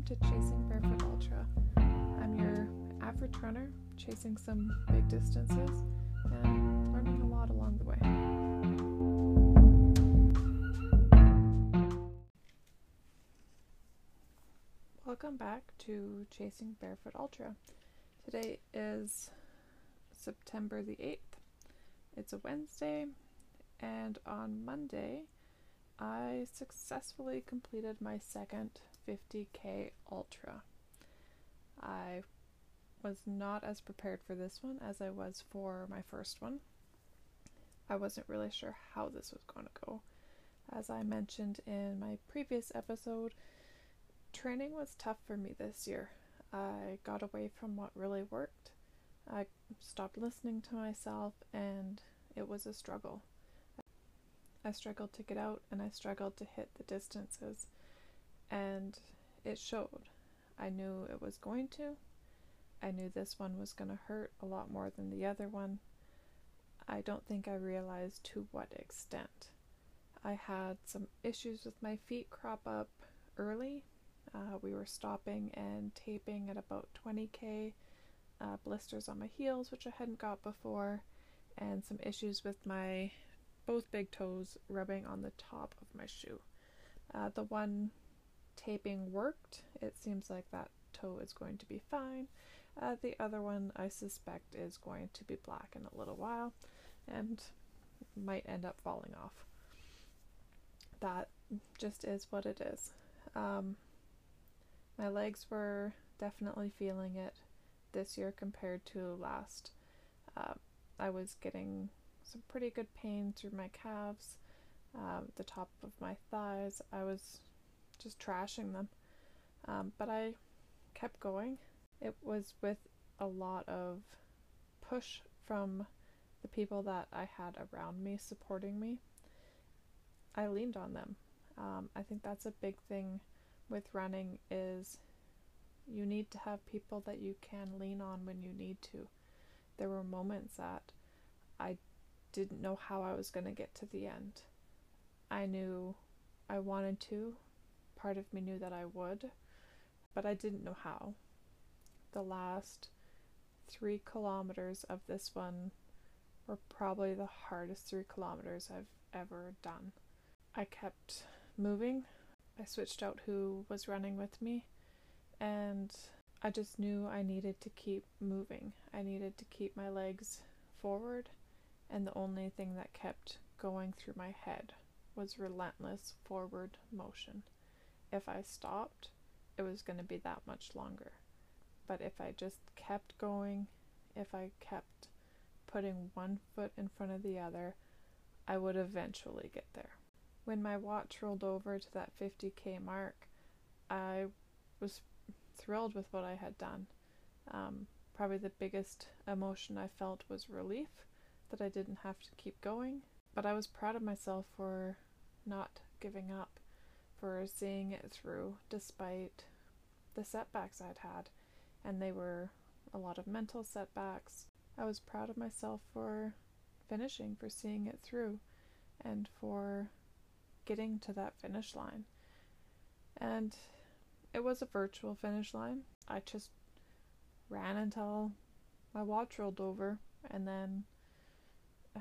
welcome to Chasing Barefoot Ultra. I'm your average runner, chasing some big distances and learning a lot along the way. Welcome back to Chasing Barefoot Ultra. Today is September the 8th. It's a Wednesday, and on Monday, I successfully completed my second 50k ultra. I was not as prepared for this one as I was for my first one. I wasn't really sure how this was going to go. As I mentioned in my previous episode, training was tough for me this year. I got away from what really worked. I stopped listening to myself, and it was a struggle. I struggled to get out and I struggled to hit the distances. And it showed. I knew it was going to. I knew this one was going to hurt a lot more than the other one. I don't think I realized to what extent. I had some issues with my feet crop up early. Uh, we were stopping and taping at about 20k, uh, blisters on my heels, which I hadn't got before, and some issues with my both big toes rubbing on the top of my shoe. Uh, the one taping worked. It seems like that toe is going to be fine. Uh, the other one I suspect is going to be black in a little while and might end up falling off. That just is what it is. Um, my legs were definitely feeling it this year compared to last. Uh, I was getting some pretty good pain through my calves, um, the top of my thighs. I was just trashing them. Um, but I kept going. It was with a lot of push from the people that I had around me supporting me. I leaned on them. Um, I think that's a big thing with running is you need to have people that you can lean on when you need to. There were moments that I didn't know how I was going to get to the end. I knew I wanted to. Part of me knew that I would, but I didn't know how. The last three kilometers of this one were probably the hardest three kilometers I've ever done. I kept moving. I switched out who was running with me, and I just knew I needed to keep moving. I needed to keep my legs forward and the only thing that kept going through my head was relentless forward motion. If I stopped, it was going to be that much longer. But if I just kept going, if I kept putting one foot in front of the other, I would eventually get there. When my watch rolled over to that 50k mark, I was thrilled with what I had done. Um, probably the biggest emotion I felt was relief that I didn't have to keep going, but I was proud of myself for not giving up, for seeing it through despite the setbacks I'd had, and they were a lot of mental setbacks. I was proud of myself for finishing, for seeing it through, and for getting to that finish line. And it was a virtual finish line. I just ran until my watch rolled over, and then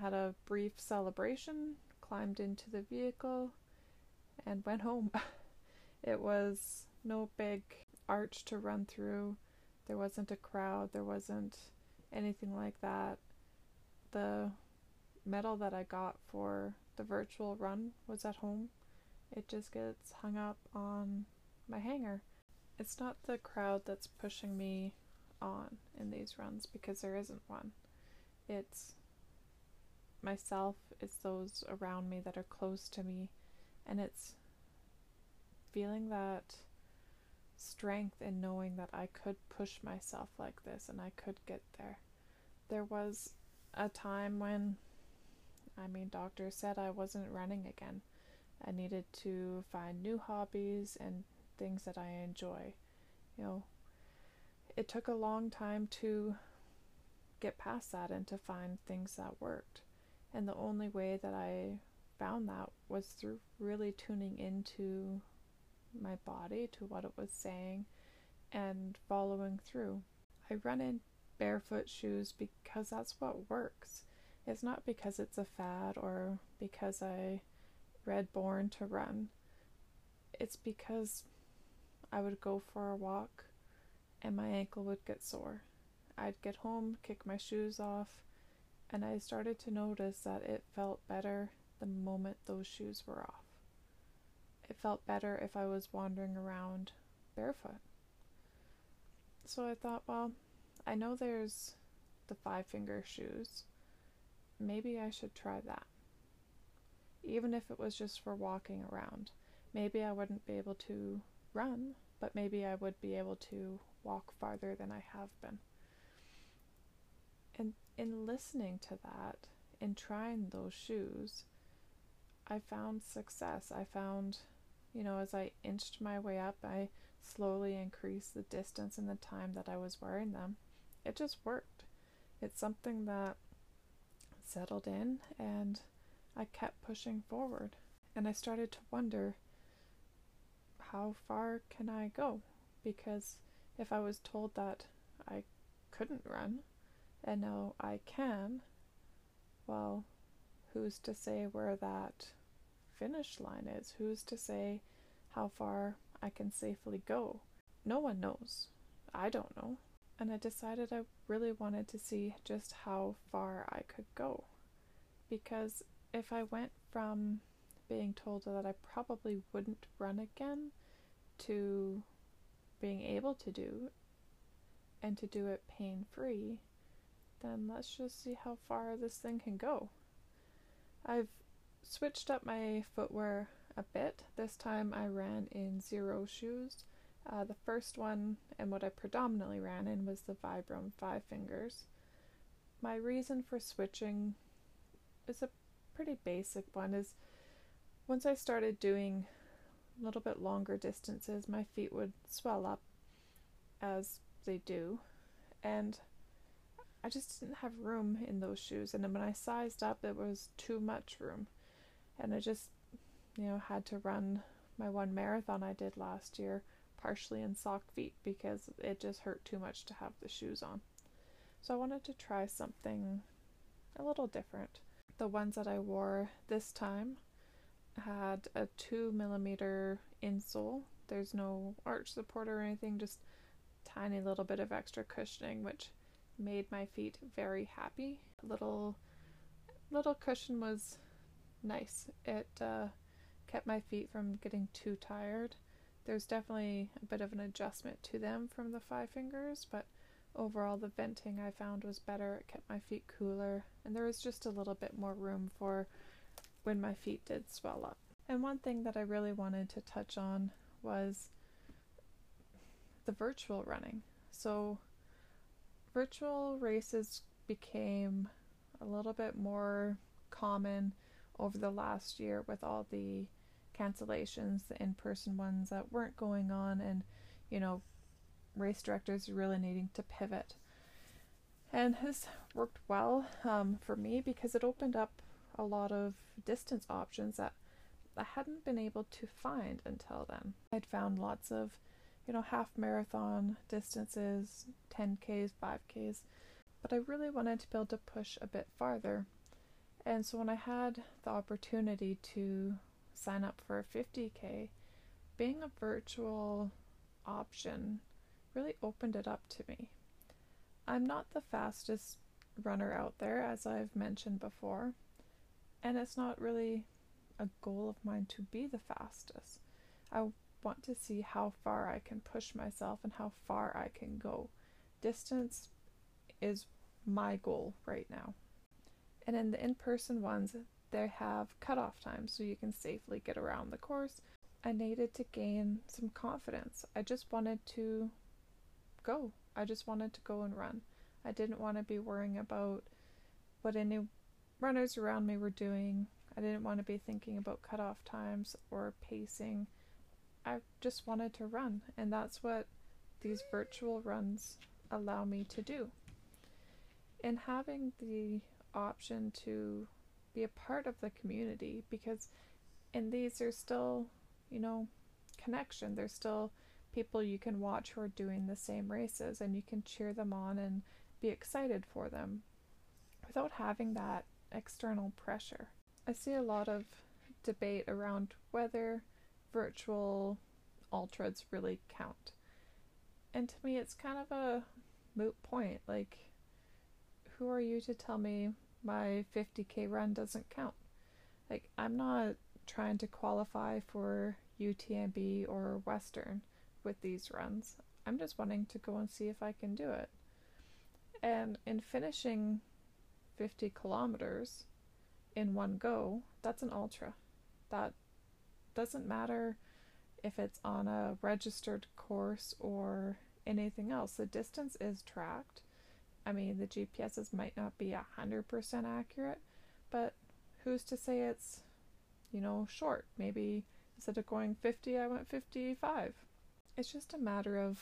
had a brief celebration, climbed into the vehicle, and went home. it was no big arch to run through. There wasn't a crowd, there wasn't anything like that. The medal that I got for the virtual run was at home. It just gets hung up on my hanger. It's not the crowd that's pushing me on in these runs because there isn't one. It's myself, it's those around me that are close to me, and it's feeling that strength in knowing that I could push myself like this and I could get there. There was a time when, I mean, doctors said I wasn't running again. I needed to find new hobbies and things that I enjoy. You know, it took a long time to get past that and to find things that worked. And the only way that I found that was through really tuning into my body to what it was saying and following through. I run in barefoot shoes because that's what works. It's not because it's a fad or because I read Born to Run. It's because I would go for a walk and my ankle would get sore. I'd get home, kick my shoes off, and I started to notice that it felt better the moment those shoes were off. It felt better if I was wandering around barefoot. So I thought, well, I know there's the five finger shoes. Maybe I should try that. Even if it was just for walking around. Maybe I wouldn't be able to run, but maybe I would be able to walk farther than I have been. And in listening to that, in trying those shoes, I found success. I found, you know, as I inched my way up, I slowly increased the distance and the time that I was wearing them. It just worked. It's something that settled in and I kept pushing forward. And I started to wonder how far can I go? Because if I was told that I couldn't run and now I can, well, who's to say where that finish line is? Who's to say how far I can safely go? No one knows. I don't know. And I decided I really wanted to see just how far I could go. Because if I went from being told that I probably wouldn't run again to being able to do and to do it pain free, then let's just see how far this thing can go. I've switched up my footwear a bit. This time I ran in Xero Shoes. Uh, the first one and what I predominantly ran in was the Vibram Five Fingers. My reason for switching is a pretty basic one is once I started doing a little bit longer distances, my feet would swell up as they do, and I just didn't have room in those shoes. And then when I sized up, it was too much room, and I just, you know, had to run my one marathon I did last year partially in sock feet because it just hurt too much to have the shoes on. So I wanted to try something a little different. The ones that I wore this time had a two millimeter insole. There's no arch support or anything, just tiny little bit of extra cushioning, which made my feet very happy. Little little cushion was nice. It uh, kept my feet from getting too tired. There's definitely a bit of an adjustment to them from the five fingers, but overall the venting I found was better. It kept my feet cooler, and there was just a little bit more room for when my feet did swell up. And one thing that I really wanted to touch on was the virtual running. So, virtual races became a little bit more common over the last year with all the cancellations, the in person ones that weren't going on, and you know, race directors really needing to pivot. And this worked well um, for me because it opened up a lot of distance options that I hadn't been able to find until then. I'd found lots of, you know, half marathon distances, 10Ks, 5Ks, but I really wanted to be able to push a bit farther. And so when I had the opportunity to sign up for a 50K, being a virtual option really opened it up to me. I'm not the fastest runner out there, as I've mentioned before, and it's not really a goal of mine to be the fastest. I want to see how far I can push myself and how far I can go. Distance is my goal right now. And in the in person ones, they have cutoff times so you can safely get around the course. I needed to gain some confidence. I just wanted to go. I just wanted to go and run. I didn't want to be worrying about what any runners around me were doing I didn't want to be thinking about cutoff times or pacing. I just wanted to run, and that's what these virtual runs allow me to do. And having the option to be a part of the community, because in these there's still, you know, connection. There's still people you can watch who are doing the same races and you can cheer them on and be excited for them without having that external pressure. I see a lot of debate around whether virtual ultras really count. And to me, it's kind of a moot point. Like, who are you to tell me my 50k run doesn't count? Like, I'm not trying to qualify for UTMB or Western with these runs. I'm just wanting to go and see if I can do it. And in finishing 50 kilometers in one go, that's an ultra. That doesn't matter if it's on a registered course or anything else. The distance is tracked. I mean, the GPSs might not be 100% accurate, but who's to say it's, you know, short? Maybe instead of going 50, I went 55. It's just a matter of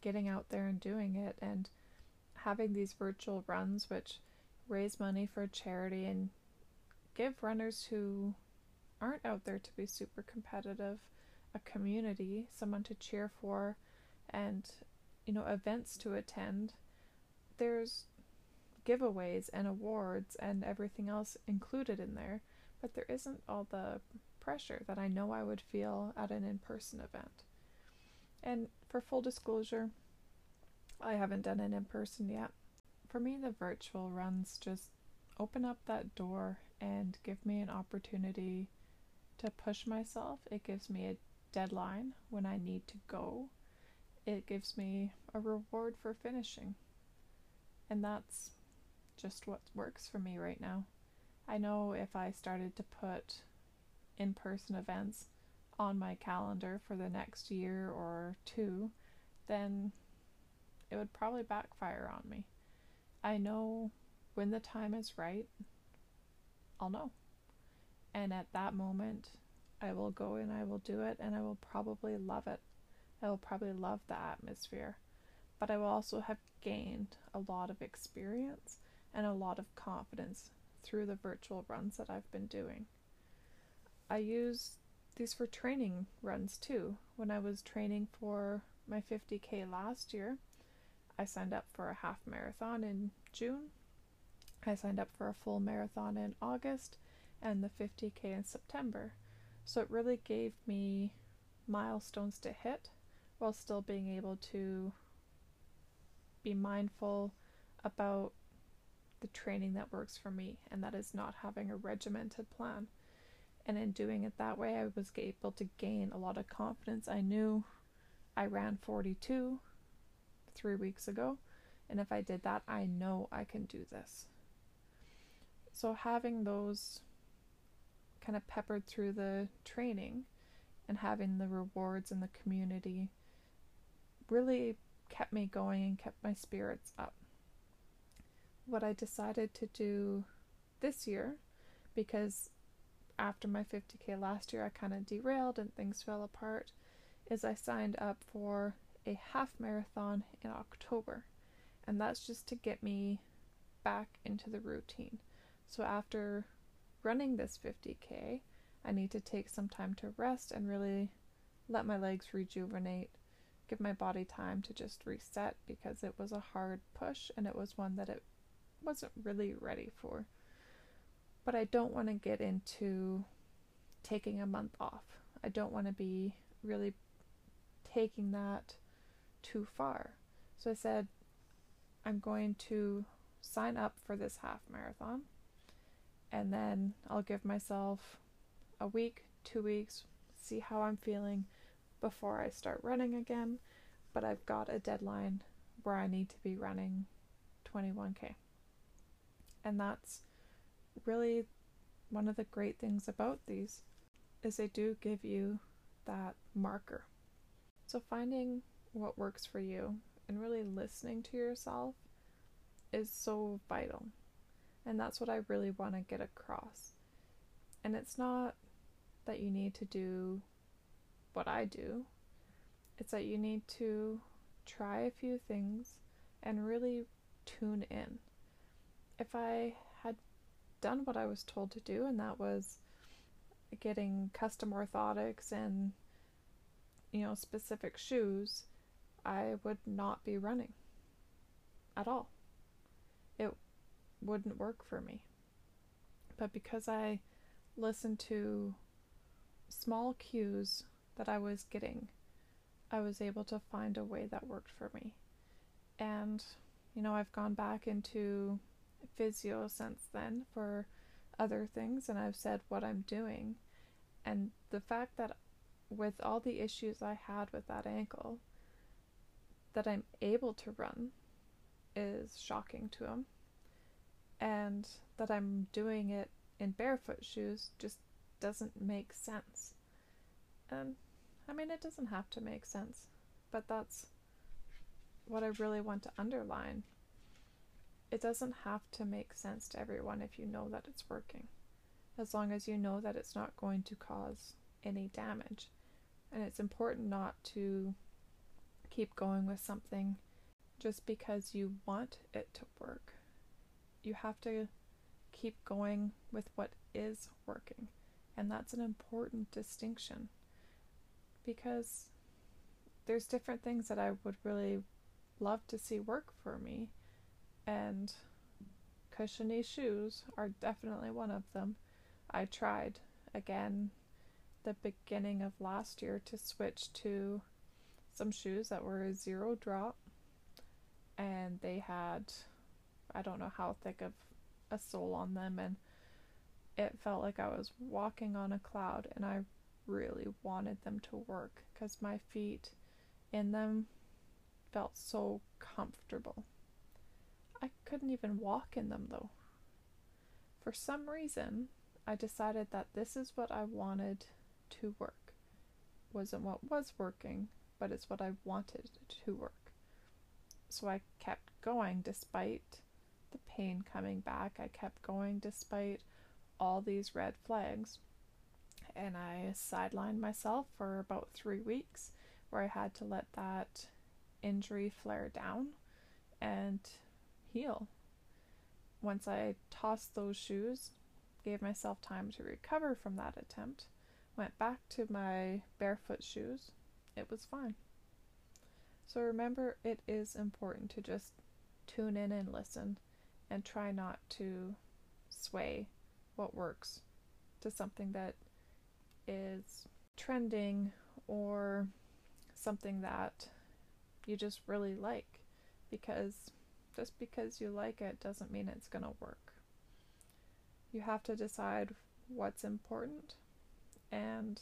getting out there and doing it and having these virtual runs, which raise money for charity and give runners who aren't out there to be super competitive a community, someone to cheer for, and you know, events to attend. There's giveaways and awards and everything else included in there, but there isn't all the pressure that I know I would feel at an in person event. And for full disclosure, I haven't done an in person yet. For me, the virtual runs just open up that door and give me an opportunity to push myself. It gives me a deadline when I need to go. It gives me a reward for finishing. And that's just what works for me right now. I know if I started to put in person events on my calendar for the next year or two, then it would probably backfire on me. I know when the time is right, I'll know. And at that moment, I will go and I will do it and I will probably love it. I will probably love the atmosphere. But I will also have gained a lot of experience and a lot of confidence through the virtual runs that I've been doing. I use these for training runs too. When I was training for my 50k last year, I signed up for a half marathon in June. I signed up for a full marathon in August and the 50k in September. So it really gave me milestones to hit while still being able to be mindful about the training that works for me, and that is not having a regimented plan. And in doing it that way, I was able to gain a lot of confidence. I knew I ran 42 three weeks ago, and if I did that, I know I can do this. So, having those kind of peppered through the training and having the rewards in the community really kept me going and kept my spirits up. What I decided to do this year, because after my 50k last year I kind of derailed and things fell apart, is I signed up for a half marathon in October. And that's just to get me back into the routine. So after running this 50k, I need to take some time to rest and really let my legs rejuvenate, give my body time to just reset because it was a hard push and it was one that it wasn't really ready for. But I don't want to get into taking a month off. I don't want to be really taking that too far. So I said, I'm going to sign up for this half marathon and then I'll give myself a week, two weeks, see how I'm feeling before I start running again. But I've got a deadline where I need to be running 21k. And that's really one of the great things about these is they do give you that marker. So finding what works for you and really listening to yourself is so vital. And that's what I really want to get across. And it's not that you need to do what I do, it's that you need to try a few things and really tune in. If I had done what I was told to do, and that was getting custom orthotics and you know, specific shoes, I would not be running at all. It wouldn't work for me. But because I listened to small cues that I was getting, I was able to find a way that worked for me. And, you know, I've gone back into physio since then for other things, and I've said what I'm doing. And the fact that with all the issues I had with that ankle, that I'm able to run is shocking to him. And that I'm doing it in barefoot shoes just doesn't make sense. And I mean, it doesn't have to make sense, but that's what I really want to underline. It doesn't have to make sense to everyone if you know that it's working, as long as you know that it's not going to cause any damage. And it's important not to keep going with something just because you want it to work. You have to keep going with what is working. And that's an important distinction because there's different things that I would really love to see work for me. And cushiony shoes are definitely one of them. I tried again the beginning of last year to switch to some shoes that were zero drop and they had I don't know how thick of a sole on them and it felt like I was walking on a cloud and I really wanted them to work because my feet in them felt so comfortable. I couldn't even walk in them though. For some reason, I decided that this is what I wanted to work. Wasn't what was working, but it's what I wanted to work. So I kept going despite the pain coming back. I kept going despite all these red flags. And I sidelined myself for about three weeks where I had to let that injury flare down and heal. Once I tossed those shoes, gave myself time to recover from that attempt, went back to my barefoot shoes, it was fine. So remember, it is important to just tune in and listen and try not to sway what works to something that is trending or something that you just really like because just because you like it doesn't mean it's going to work. You have to decide what's important and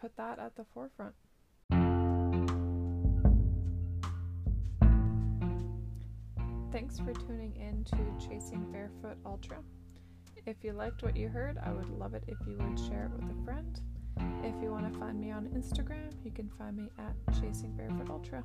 put that at the forefront. Thanks for tuning in to Chasing Barefoot Ultra. If you liked what you heard, I would love it if you would share it with a friend. If you want to find me on Instagram, you can find me at Chasing Barefoot Ultra.